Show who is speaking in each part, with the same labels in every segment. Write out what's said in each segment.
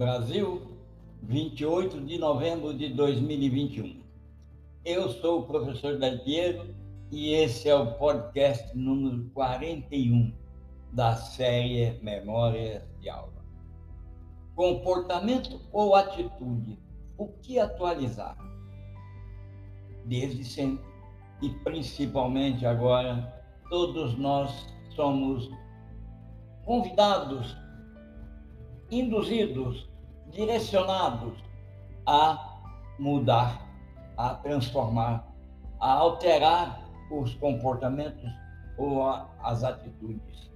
Speaker 1: Brasil, 28 de novembro de 2021. Eu sou o professor Del Piero e esse é o podcast número 41 da série Memórias de Aula. Comportamento ou atitude? O que atualizar? Desde sempre e principalmente agora, todos nós somos convidados, induzidos direcionados a mudar, a transformar, a alterar os comportamentos ou a, as atitudes.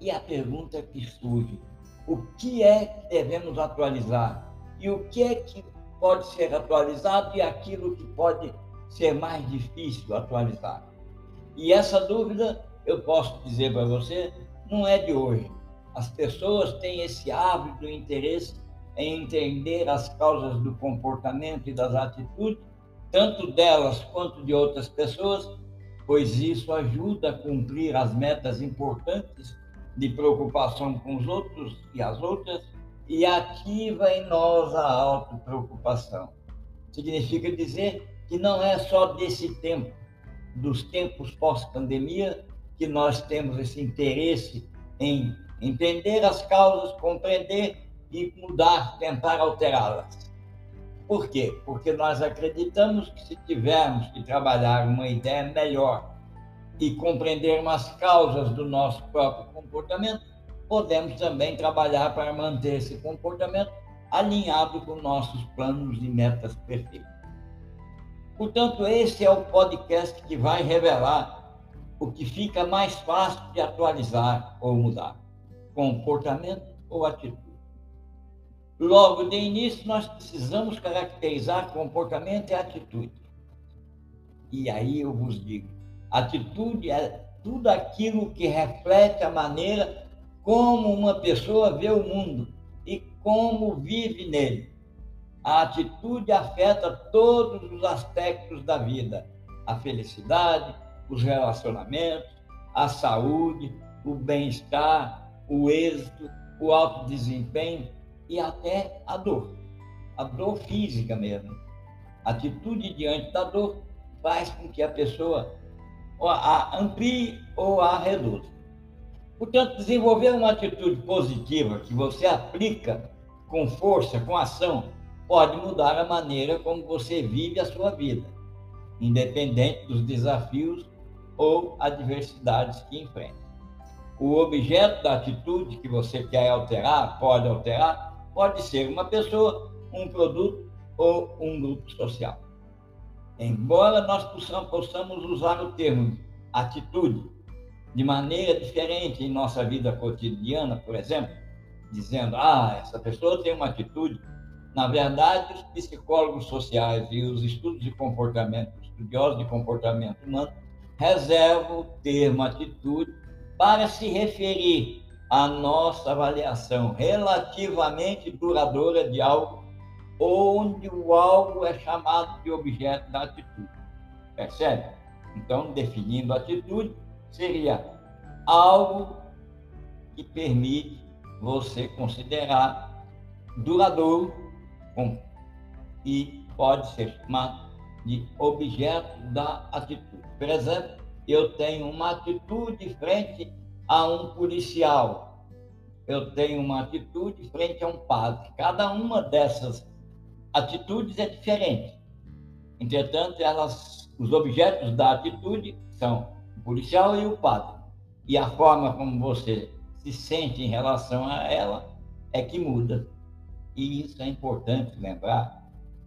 Speaker 1: E a pergunta que surge: o que é que devemos atualizar? E o que é que pode ser atualizado e aquilo que pode ser mais difícil atualizar? E essa dúvida, eu posso dizer para você, não é de hoje. As pessoas têm esse hábito, interesse em entender as causas do comportamento e das atitudes, tanto delas quanto de outras pessoas, pois isso ajuda a cumprir as metas importantes de preocupação com os outros e as outras e ativa em nós a autopreocupação. Significa dizer que não é só desse tempo, dos tempos pós-pandemia, que nós temos esse interesse em entender as causas, compreender e mudar, tentar alterá-las. Por quê? Porque nós acreditamos que se tivermos que trabalhar uma ideia melhor e compreender as causas do nosso próprio comportamento, podemos também trabalhar para manter esse comportamento alinhado com nossos planos e metas perfeitos. Portanto, esse é o podcast que vai revelar o que fica mais fácil de atualizar ou mudar: comportamento ou atitude. Logo de início, nós precisamos caracterizar comportamento e atitude. E aí eu vos digo: atitude é tudo aquilo que reflete a maneira como uma pessoa vê o mundo e como vive nele. A atitude afeta todos os aspectos da vida: a felicidade, os relacionamentos, a saúde, o bem-estar, o êxito, o alto desempenho e até a dor, a dor física mesmo. A atitude diante da dor faz com que a pessoa a amplie ou a reduza. Portanto, desenvolver uma atitude positiva que você aplica com força, com ação, pode mudar a maneira como você vive a sua vida, independente dos desafios ou adversidades que enfrenta. O objeto da atitude que você quer alterar, pode alterar, pode ser uma pessoa, um produto ou um grupo social. Embora nós possamos usar o termo atitude de maneira diferente em nossa vida cotidiana, por exemplo, dizendo, ah, essa pessoa tem uma atitude. Na verdade, os psicólogos sociais e os estudos de comportamento, estudiosos de comportamento humano, reservam o termo atitude para se referir a nossa avaliação relativamente duradoura de algo, onde o algo é chamado de objeto da atitude. Percebe? Então, definindo atitude, seria algo que permite você considerar duradouro e pode ser chamado de objeto da atitude. Por exemplo, eu tenho uma atitude frente a um policial, eu tenho uma atitude frente a um padre. Cada uma dessas atitudes é diferente. Entretanto, elas, os objetos da atitude são o policial e o padre. E a forma como você se sente em relação a ela é que muda. E isso é importante lembrar,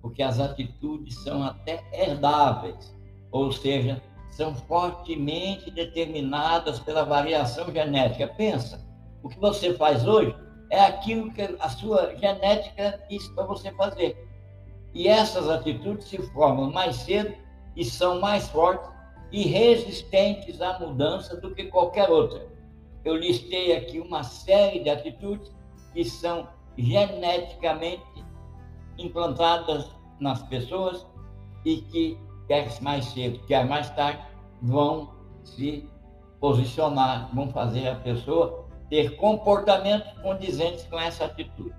Speaker 1: porque as atitudes são até herdáveis, ou seja, são fortemente determinadas pela variação genética. Pensa, o que você faz hoje é aquilo que a sua genética disse para você fazer. E essas atitudes se formam mais cedo e são mais fortes e resistentes à mudança do que qualquer outra. Eu listei aqui uma série de atitudes que são geneticamente implantadas nas pessoas e que quer mais cedo, quer mais tarde, vão se posicionar, vão fazer a pessoa ter comportamentos condizentes com essa atitude.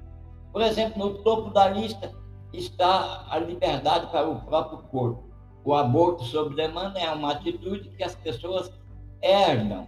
Speaker 1: Por exemplo, no topo da lista está a liberdade para o próprio corpo. O aborto sob demanda é uma atitude que as pessoas herdam.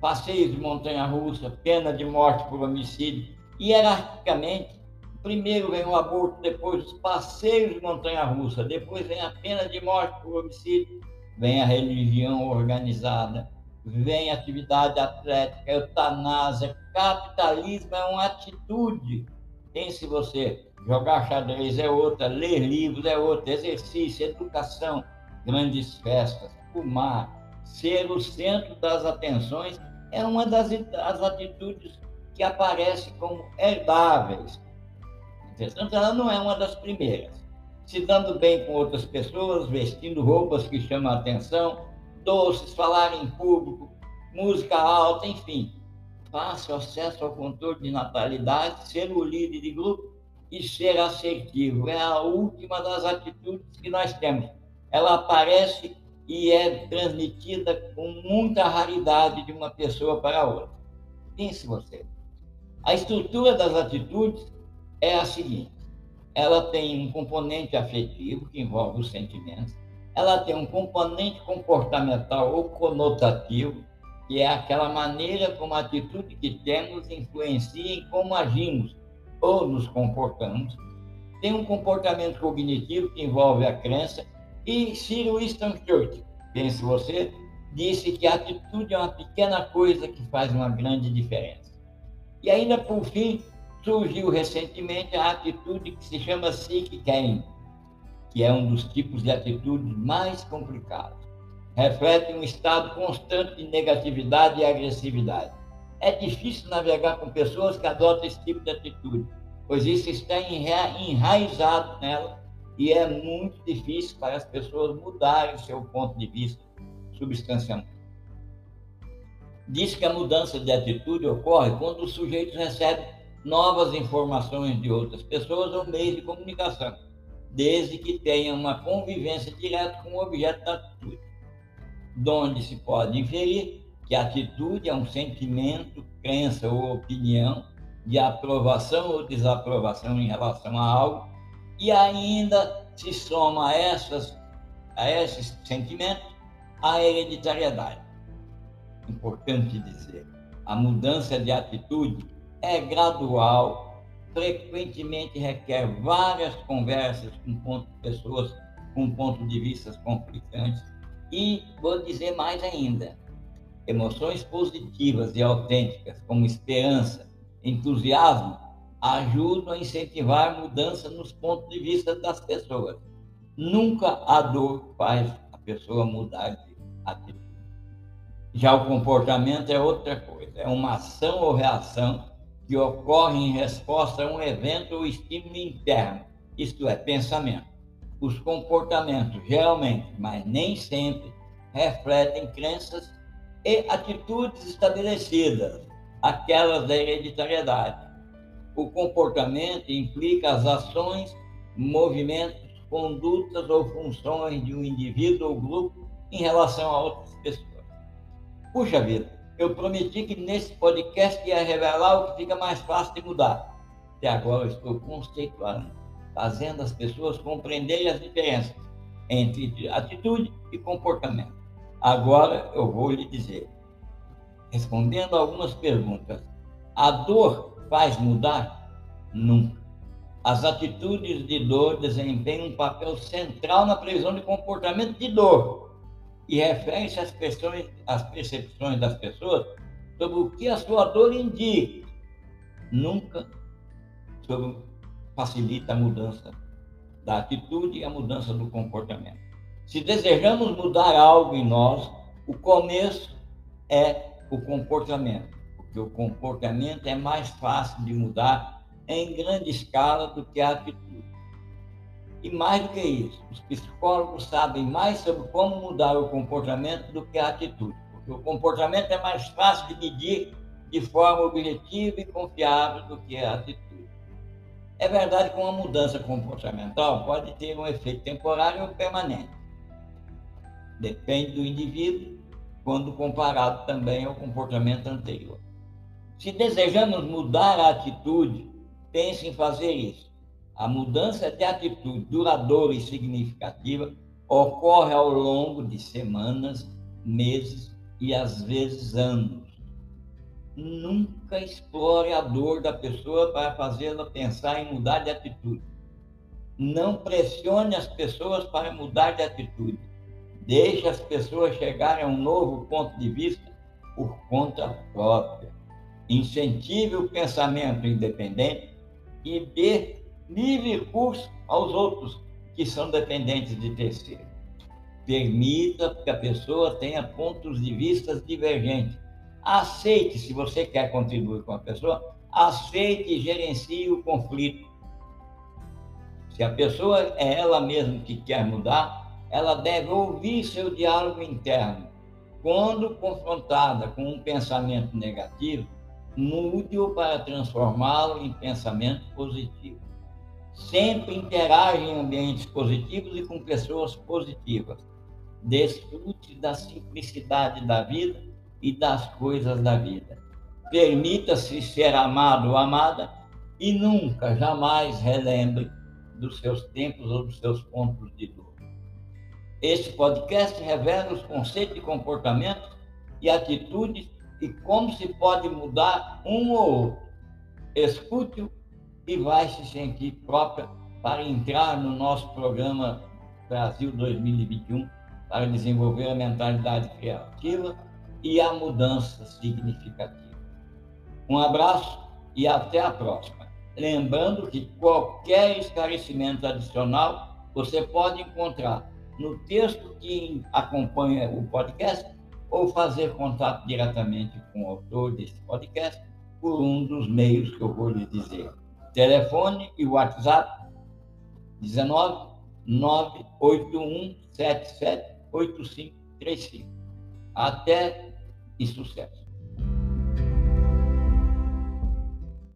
Speaker 1: Passeios de montanha-russa, pena de morte por homicídio. Hierarquicamente, primeiro vem o aborto, depois os passeios de montanha-russa, depois vem a pena de morte por homicídio, vem a religião organizada, vem atividade atlética, eutanásia, capitalismo é uma atitude. Pense você, jogar xadrez é outra, ler livros é outra, exercício, educação, grandes festas, fumar, ser o centro das atenções é uma das atitudes que aparece como herdáveis. Ela não é uma das primeiras. Se dando bem com outras pessoas, vestindo roupas que chamam a atenção, doces, falar em público, música alta, enfim. Fácil acesso ao controle de natalidade, ser o líder de grupo e ser assertivo. É a última das atitudes que nós temos. Ela aparece e é transmitida com muita raridade de uma pessoa para outra. Pense você. A estrutura das atitudes é a seguinte: ela tem um componente afetivo que envolve os sentimentos, ela tem um componente comportamental ou conotativo, que é aquela maneira como a atitude que temos influencia em como agimos ou nos comportamos. Tem um comportamento cognitivo que envolve a crença e Cyril Winston Churchill, pense você, disse que a atitude é uma pequena coisa que faz uma grande diferença. E ainda por fim, surgiu recentemente a atitude que se chama Seek Caring, que é um dos tipos de atitudes mais complicados. Reflete um estado constante de negatividade e agressividade. É difícil navegar com pessoas que adotam esse tipo de atitude, pois isso está enraizado nela e é muito difícil para as pessoas mudarem seu ponto de vista substancialmente. Diz que a mudança de atitude ocorre quando o sujeito recebe novas informações de outras pessoas ou meios de comunicação desde que tenha uma convivência direta com o objeto da atitude, donde se pode inferir que a atitude é um sentimento, crença ou opinião de aprovação ou desaprovação em relação a algo, e ainda se soma a, essas, a esses sentimentos a hereditariedade. Importante dizer, a mudança de atitude é gradual frequentemente requer várias conversas com pessoas com ponto de vista conflitantes e vou dizer mais ainda, emoções positivas e autênticas como esperança, entusiasmo ajudam a incentivar mudança nos pontos de vista das pessoas. Nunca a dor faz a pessoa mudar de atitude. Já o comportamento é outra coisa, é uma ação ou reação que ocorre em resposta a um evento ou estímulo interno, isto é, pensamento. Os comportamentos geralmente, mas nem sempre, refletem crenças e atitudes estabelecidas, aquelas da hereditariedade. O comportamento implica as ações, movimentos, condutas ou funções de um indivíduo ou grupo em relação a outras pessoas. Puxa vida, eu prometi que nesse podcast ia revelar o que fica mais fácil de mudar. Até agora eu estou conceituando, fazendo as pessoas compreenderem as diferenças entre atitude e comportamento. Agora eu vou lhe dizer, respondendo algumas perguntas, a dor faz mudar? Nunca. As atitudes de dor desempenham um papel central na previsão de comportamento de dor e refere-se às, às percepções das pessoas sobre o que a sua dor indica. Nunca sobre, facilita a mudança da atitude e a mudança do comportamento. Se desejamos mudar algo em nós, o começo é o comportamento, porque o comportamento é mais fácil de mudar em grande escala do que a atitude. E mais do que isso, os psicólogos sabem mais sobre como mudar o comportamento do que a atitude, porque o comportamento é mais fácil de medir de forma objetiva e confiável do que a atitude. É verdade que uma mudança comportamental pode ter um efeito temporário ou permanente. Depende do indivíduo, quando comparado também ao comportamento anterior. Se desejamos mudar a atitude, pense em fazer isso. A mudança de atitude duradoura e significativa ocorre ao longo de semanas, meses e às vezes anos. Nunca explore a dor da pessoa para fazê-la pensar em mudar de atitude. Não pressione as pessoas para mudar de atitude. Deixe as pessoas chegarem a um novo ponto de vista por conta própria. Incentive o pensamento independente e dê livre curso aos outros que são dependentes de terceiro. Permita que a pessoa tenha pontos de vista divergentes. Aceite, se você quer contribuir com a pessoa, aceite e gerencie o conflito. Se a pessoa é ela mesma que quer mudar, ela deve ouvir seu diálogo interno. Quando confrontada com um pensamento negativo, mude-o para transformá-lo em pensamento positivo. Sempre interage em ambientes positivos e com pessoas positivas. Desfrute da simplicidade da vida e das coisas da vida. Permita-se ser amado ou amada e nunca, jamais relembre dos seus tempos ou dos seus pontos de dor. Este podcast revela os conceitos de comportamento e atitudes e como se pode mudar um ou outro. Escute-o e vai se sentir própria para entrar no nosso programa Brasil 2021 para desenvolver a mentalidade criativa e a mudança significativa. Um abraço e até a próxima. Lembrando que qualquer esclarecimento adicional você pode encontrar no texto que acompanha o podcast ou fazer contato diretamente com o autor desse podcast por um dos meios que eu vou lhe dizer. Telefone e WhatsApp 19 981 77 8535. Até e sucesso.